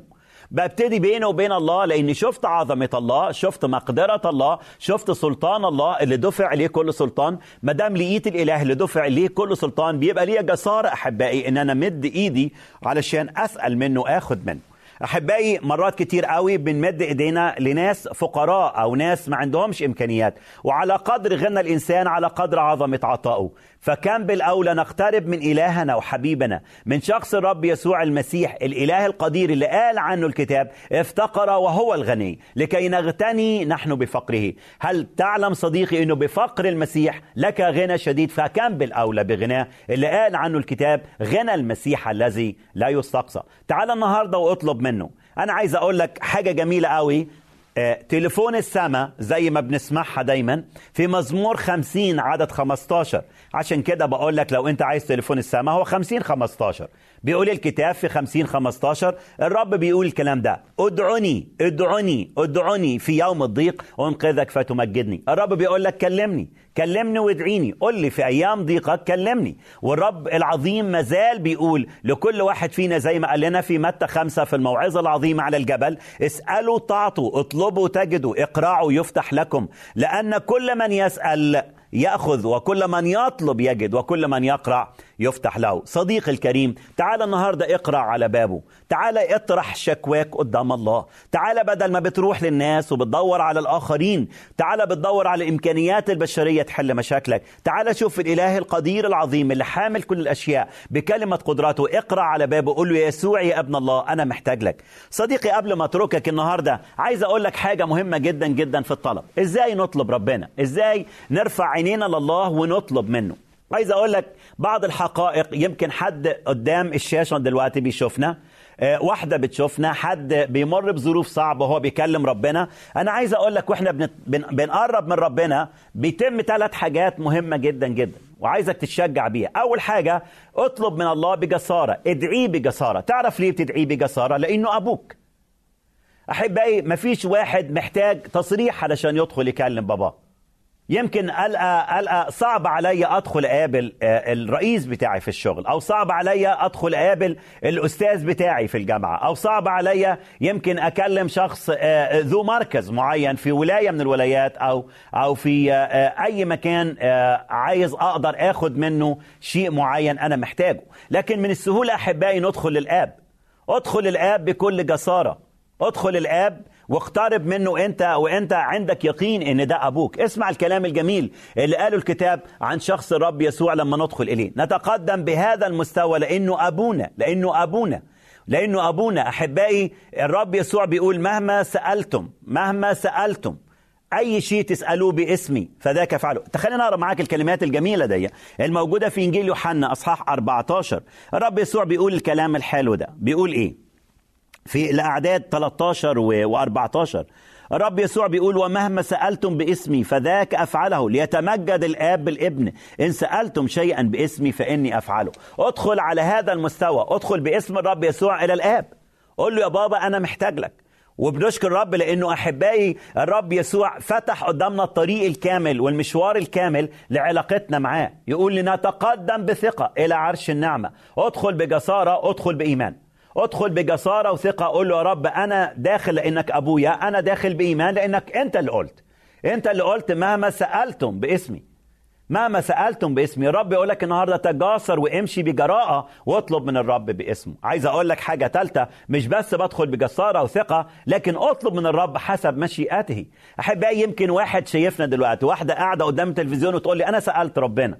ببتدي بينه وبين الله لأني شفت عظمة الله شفت مقدرة الله شفت سلطان الله اللي دفع ليه كل سلطان. ما دام لقيت الإله اللي دفع ليه كل سلطان بيبقى ليا جسارة أحبائي إن أنا مد إيدي علشان أسأل منه آخد منه. أحبائي مرات كتير قوي بنمد إيدينا لناس فقراء أو ناس ما عندهمش إمكانيات وعلى قدر غنى الإنسان على قدر عظمة عطائه. فكان بالأولى نقترب من إلهنا وحبيبنا من شخص الرب يسوع المسيح الإله القدير اللي قال عنه الكتاب افتقر وهو الغني لكي نغتني نحن بفقره. هل تعلم صديقي إنه بفقر المسيح لك غنى شديد؟ فكان بالأولى بغناه؟ اللي قال عنه الكتاب غنى المسيح الذي لا يستقصى. تعال النهارده واطلب منه. أنا عايز أقول لك حاجة جميلة قوي. تليفون السماء زي ما بنسمعها دايما في مزمور 50 عدد 15 عشان كده بقول لك لو انت عايز تليفون السماء هو 50 15 بيقول الكتاب في 50 15 الرب بيقول الكلام ده ادعوني ادعوني ادعوني في يوم الضيق انقذك فتمجدني. الرب بيقول لك كلمني كلمني وادعيني قل لي في أيام ضيقك كلمني. والرب العظيم مازال بيقول لكل واحد فينا زي ما قال لنا في متى خمسة في الموعظة العظيمة على الجبل اسألوا تعطوا اطلبوا تجدوا اقرعوا يفتح لكم. لأن كل من يسأل يأخذ وكل من يطلب يجد وكل من يقرع يفتح له. صديقي الكريم تعال النهارده اقرع على بابه. تعال اطرح شكواك قدام الله. تعال بدل ما بتروح للناس وبتدور على الآخرين تعال بتدور على الإمكانيات البشرية تحل مشاكلك. تعال شوف الإله القدير العظيم اللي حامل كل الأشياء بكلمة قدراته. اقرع على بابه قول له يسوع يا ابن الله أنا محتاج لك. صديقي قبل ما اتركك النهارده عايز أقول لك حاجة مهمة جدا جدا في الطلب. إزاي نطلب ربنا؟ إزاي نرفع عينينا لله ونطلب منه؟ عايز أقول لك بعض الحقائق يمكن حد قدام الشاشة دلوقتي بيشوفنا آه، واحدة بتشوفنا حد بيمر بظروف صعبة وهو بيكلم ربنا. أنا عايز أقول لك وإحنا بن... بن... بنقرب من ربنا بيتم ثلاث حاجات مهمة جدا جدا وعايزك تتشجع بيها. أول حاجة اطلب من الله بجسارة. ادعيه بجسارة. تعرف ليه بتدعيه بجسارة؟ لأنه أبوك. أحبائي مفيش واحد محتاج تصريح علشان يدخل يكلم باباه يمكن ألقى ألقى صعب عليا أدخل أقابل آه، الرئيس بتاعي في الشغل أو صعب عليا أدخل أقابل الأستاذ بتاعي في الجامعة أو صعب عليا يمكن أكلم شخص آه، ذو مركز معين في ولاية من الولايات أو أو في آه، أي مكان عايز أقدر أخد منه شيء معين أنا محتاجه. لكن من السهولة أحبائي ندخل للآب. أدخل الآب بكل جسارة. أدخل الآب واقترب منه انت وانت عندك يقين ان ده أبوك. اسمع الكلام الجميل اللي قاله الكتاب عن شخص الرب يسوع لما ندخل إليه. نتقدم بهذا المستوى لأنه أبونا لأنه أبونا لأنه أبونا. أحبائي الرب يسوع بيقول مهما سألتم مهما سألتم أي شيء تسألوه باسمي فذاك افعله تخلينا أقرأ معاك الكلمات الجميلة دي الموجودة في إنجيل يوحنا أصحاح 14 الرب يسوع بيقول الكلام الحلو ده. بيقول إيه؟ في الأعداد 13 و14 الرب يسوع بيقول ومهما سألتم باسمي فذاك أفعله ليتمجد الآب بالابن. إن سألتم شيئا باسمي فإني أفعله. ادخل على هذا المستوى. ادخل باسم الرب يسوع إلى الآب. قول له يا بابا أنا محتاج لك. وبنشكر الرب لأنه أحبائي الرب يسوع فتح قدامنا الطريق الكامل والمشوار الكامل لعلاقتنا معاه. يقول لنتقدم بثقة إلى عرش النعمة. ادخل بجسارة ادخل بإيمان. ادخل بجسارة وثقة قول له يا رب أنا داخل لإنك أبويا أنا داخل بإيمان لإنك أنت اللي قلت. أنت اللي قلت مهما سألتم باسمي. مهما سألتم باسمي. الرب يقول لك النهارده تجاسر وامشي بجراءة واطلب من الرب باسمه. عايز أقول لك حاجة ثالثه مش بس بدخل بجسارة وثقة لكن اطلب من الرب حسب مشيئته. احبائي يمكن واحد شايفنا دلوقتي واحدة قاعدة قدام التلفزيون وتقول لي أنا سألت ربنا.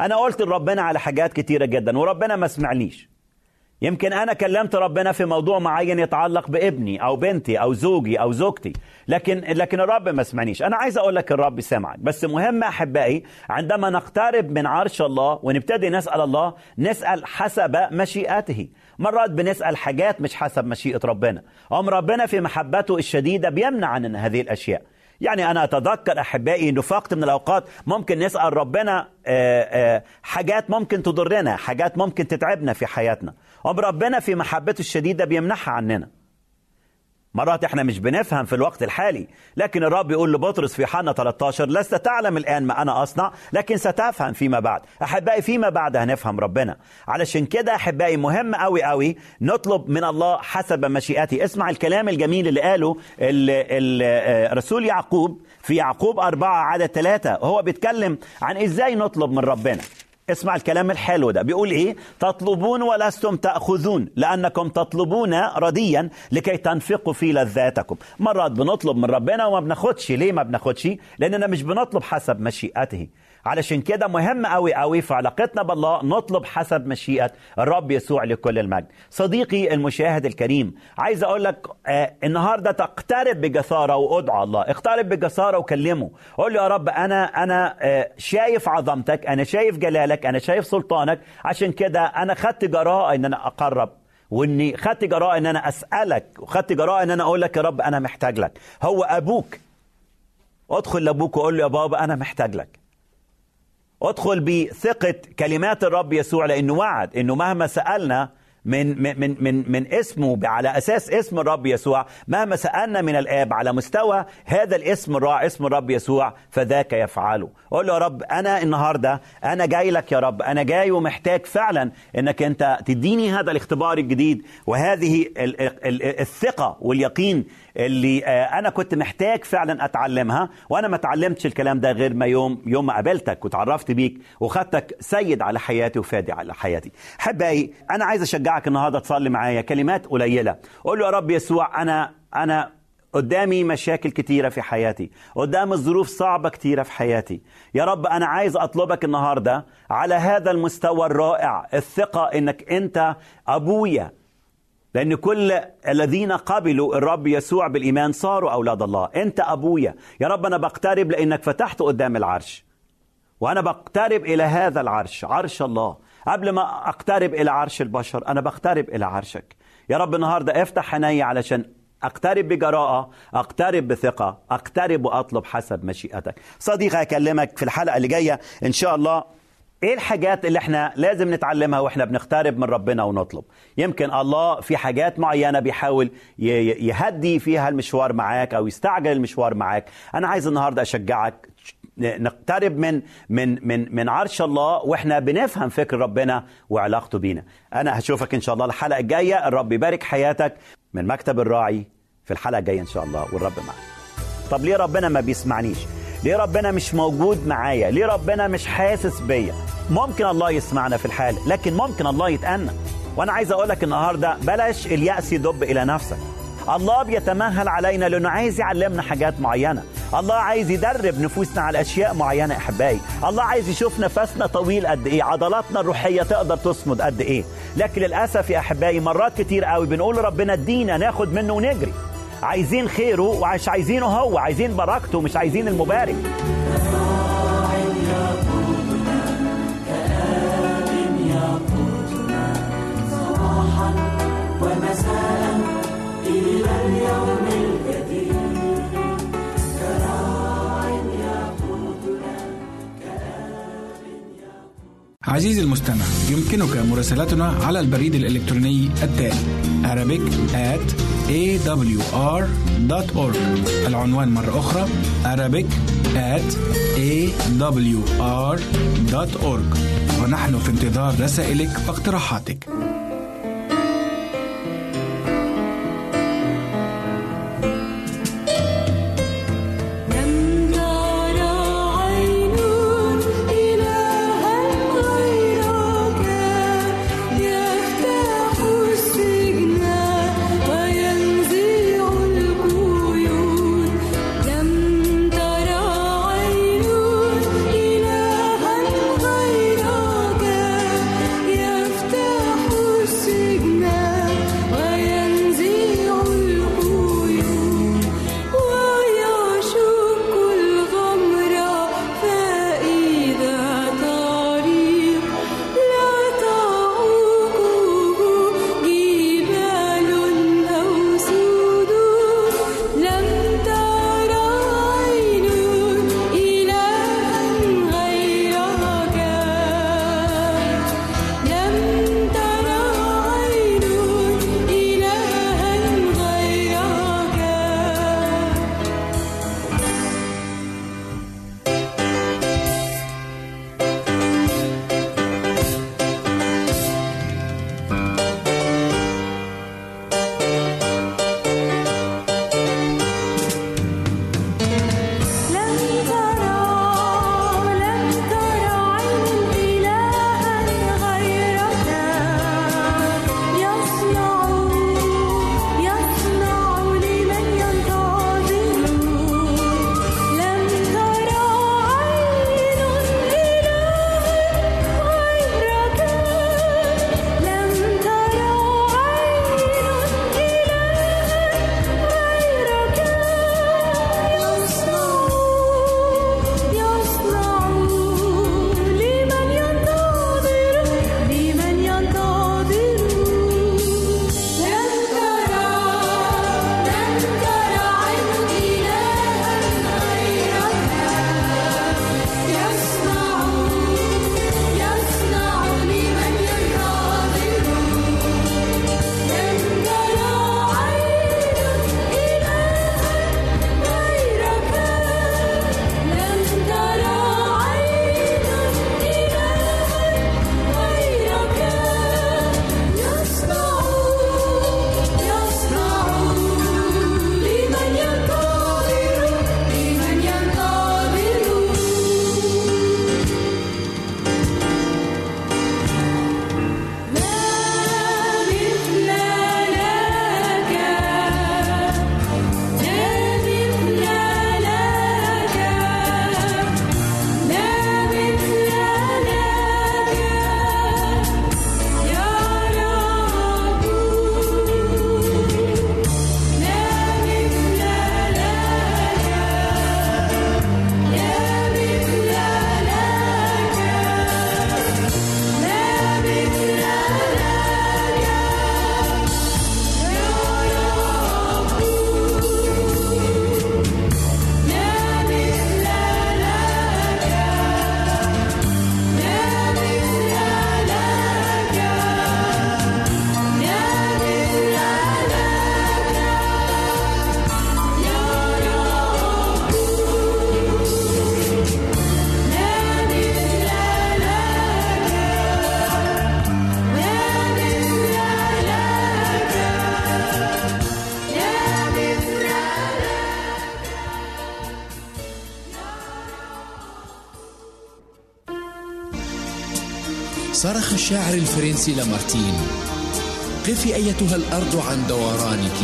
أنا قلت لربنا على حاجات كتيرة جدا وربنا ما سمعنيش يمكن أنا كلمت ربنا في موضوع معين يتعلق بابني أو بنتي أو زوجي أو زوجتي. لكن لكن الرب ما سمعنيش. أنا عايز أقول لك الرب سمعك. بس مهم أحبائي عندما نقترب من عرش الله ونبتدي نسأل الله نسأل حسب مشيئته. مرات بنسأل حاجات مش حسب مشيئة ربنا. أم ربنا في محبته الشديدة بيمنع عننا هذه الأشياء. يعني أنا أتذكر أحبائي أنه في من الأوقات ممكن نسأل ربنا آآ آآ حاجات ممكن تضرنا حاجات ممكن تتعبنا في حياتنا. أم ربنا في محبته الشديدة بيمنحها عننا. مرات إحنا مش بنفهم في الوقت الحالي لكن الرب يقول لبطرس في يوحنا 13 لست تعلم الآن ما أنا أصنع لكن ستفهم فيما بعد. أحبائي فيما بعد هنفهم ربنا. علشان كده أحبائي مهم قوي قوي نطلب من الله حسب مشيئته اسمع الكلام الجميل اللي قاله الرسول يعقوب في يعقوب أربعة عدد ثلاثة. وهو بيتكلم عن إزاي نطلب من ربنا. اسمع الكلام الحلو ده. بيقول إيه؟ تطلبون ولستم تأخذون لأنكم تطلبون رديا لكي تنفقوا في لذاتكم. مرات بنطلب من ربنا وما بناخدش. ليه ما بناخدش؟ لأننا مش بنطلب حسب مشيئته. علشان كده مهم قوي قوي في علاقتنا بالله نطلب حسب مشيئة الرب يسوع لكل المجد. صديقي المشاهد الكريم عايز أقول لك آه النهارده تقترب بجسارة وأدعى الله. اقترب بجسارة وكلمه. قول له يا رب أنا أنا آه شايف عظمتك أنا شايف جلالك أنا شايف سلطانك. عشان كده أنا خدت جراءة إن أنا أقرب. وإني خدت جراء إن أنا أسألك وخدت جراء إن أنا أقول لك يا رب أنا محتاج لك. هو أبوك. ادخل لأبوك وقول له يا بابا أنا محتاج لك. ادخل بثقة كلمات الرب يسوع لأنه وعد أنه مهما سألنا من من من من اسمه على أساس اسم الرب يسوع مهما سألنا من الآب على مستوى هذا الاسم الرائع اسم الرب يسوع فذاك يفعله. قول له يا رب أنا النهارده أنا جاي لك يا رب أنا جاي ومحتاج فعلا إنك أنت تديني هذا الاختبار الجديد وهذه الثقة واليقين اللي آه، أنا كنت محتاج فعلا أتعلمها وأنا ما اتعلمتش الكلام ده غير ما يوم يوم ما قابلتك وتعرفت بيك وخدتك سيد على حياتي وفادي على حياتي. احبائي أنا عايز أشجعك النهارده تصلي معايا كلمات قليلة. قول له يا رب يسوع أنا أنا قدامي مشاكل كتيرة في حياتي قدام ظروف صعبة كتيرة في حياتي. يا رب أنا عايز أطلبك النهاردة على هذا المستوى الرائع الثقة إنك أنت أبويا لأن كل الذين قبلوا الرب يسوع بالإيمان صاروا أولاد الله. أنت أبويا. يا رب أنا بقترب لأنك فتحت قدام العرش. وأنا بقترب إلى هذا العرش عرش الله. قبل ما أقترب إلى عرش البشر أنا بقترب إلى عرشك. يا رب النهاردة افتح عيني علشان أقترب بجراءة أقترب بثقة أقترب وأطلب حسب مشيئتك. صديقي أكلمك في الحلقة اللي جاية إن شاء الله. إيه الحاجات اللي إحنا لازم نتعلمها وإحنا بنقترب من ربنا ونطلب؟ يمكن الله في حاجات معينة بيحاول يهدي فيها المشوار معاك أو يستعجل المشوار معاك. أنا عايز النهارده أشجعك نقترب من من من من عرش الله وإحنا بنفهم فكر ربنا وعلاقته بينا. أنا هشوفك إن شاء الله الحلقة الجاية. الرب يبارك حياتك من مكتب الراعي في الحلقة الجاية إن شاء الله والرب معك. طب ليه ربنا ما بيسمعنيش؟ ليه ربنا مش موجود معايا؟ ليه ربنا مش حاسس بيا؟ ممكن الله يسمعنا في الحال لكن ممكن الله يتأنى. وأنا عايز أقول لك النهارده بلاش اليأس يدب إلى نفسك. الله بيتمهل علينا لأنه عايز يعلمنا حاجات معينة. الله عايز يدرب نفوسنا على أشياء معينة أحبائي. الله عايز يشوف نفسنا طويل قد إيه عضلاتنا الروحية تقدر تصمد قد إيه. لكن للأسف يا أحبائي مرات كتير قوي بنقول ربنا ادينا ناخد منه ونجري. عايزين خيره ومش عايزينه هو عايزين بركته مش عايزين المبارك. عزيزي المستمع يمكنك مراسلتنا على البريد الإلكتروني التالي Arabic at awr.org العنوان مرة أخرى Arabic at awr.org ونحن في انتظار رسائلك واقتراحاتك. الشاعر الفرنسي لامارتين. قفي أيتها الأرض عن دورانك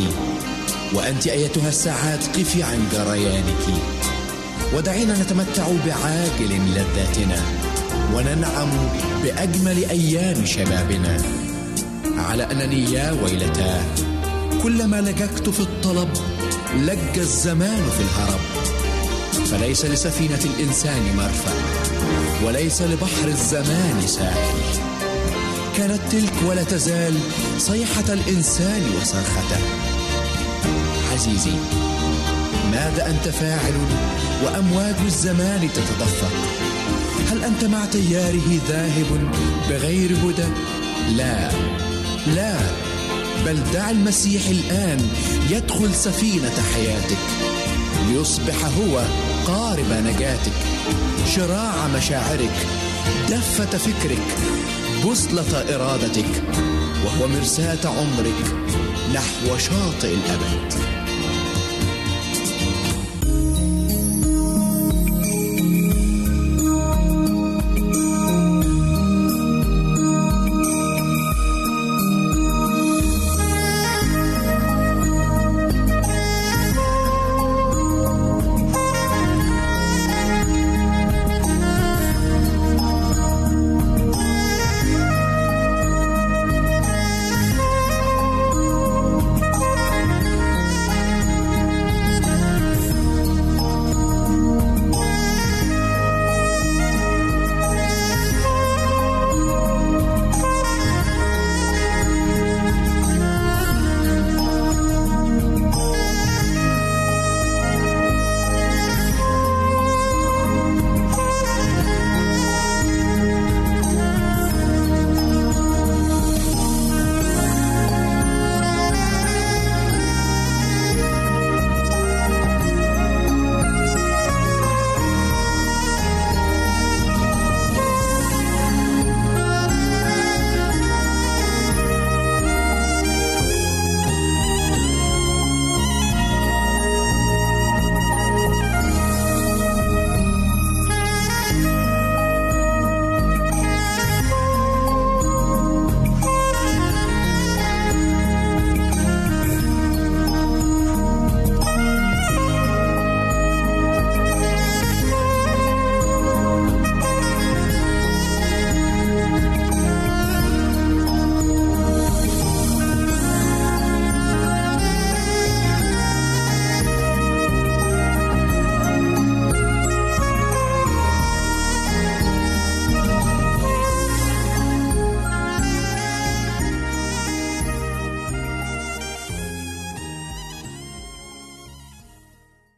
وأنت أيتها الساعات قفي عن جريانك. ودعينا نتمتع بعاجل لذاتنا وننعم بأجمل أيام شبابنا. على أنني يا ويلتاه كلما لججت في الطلب لج الزمان في الهرب. فليس لسفينة الإنسان مرفأ وليس لبحر الزمان ساحل. كانت تلك ولا تزال صيحة الإنسان وصرخته. عزيزي ماذا أنت فاعل وأمواج الزمان تتدفق؟ هل أنت مع تياره ذاهب بغير هدى؟ لا لا بل دع المسيح الآن يدخل سفينة حياتك. ليصبح هو قارب نجاتك. شراع مشاعرك دفة فكرك. بوصلة إرادتك وهو مرساة عمرك نحو شاطئ الأبد.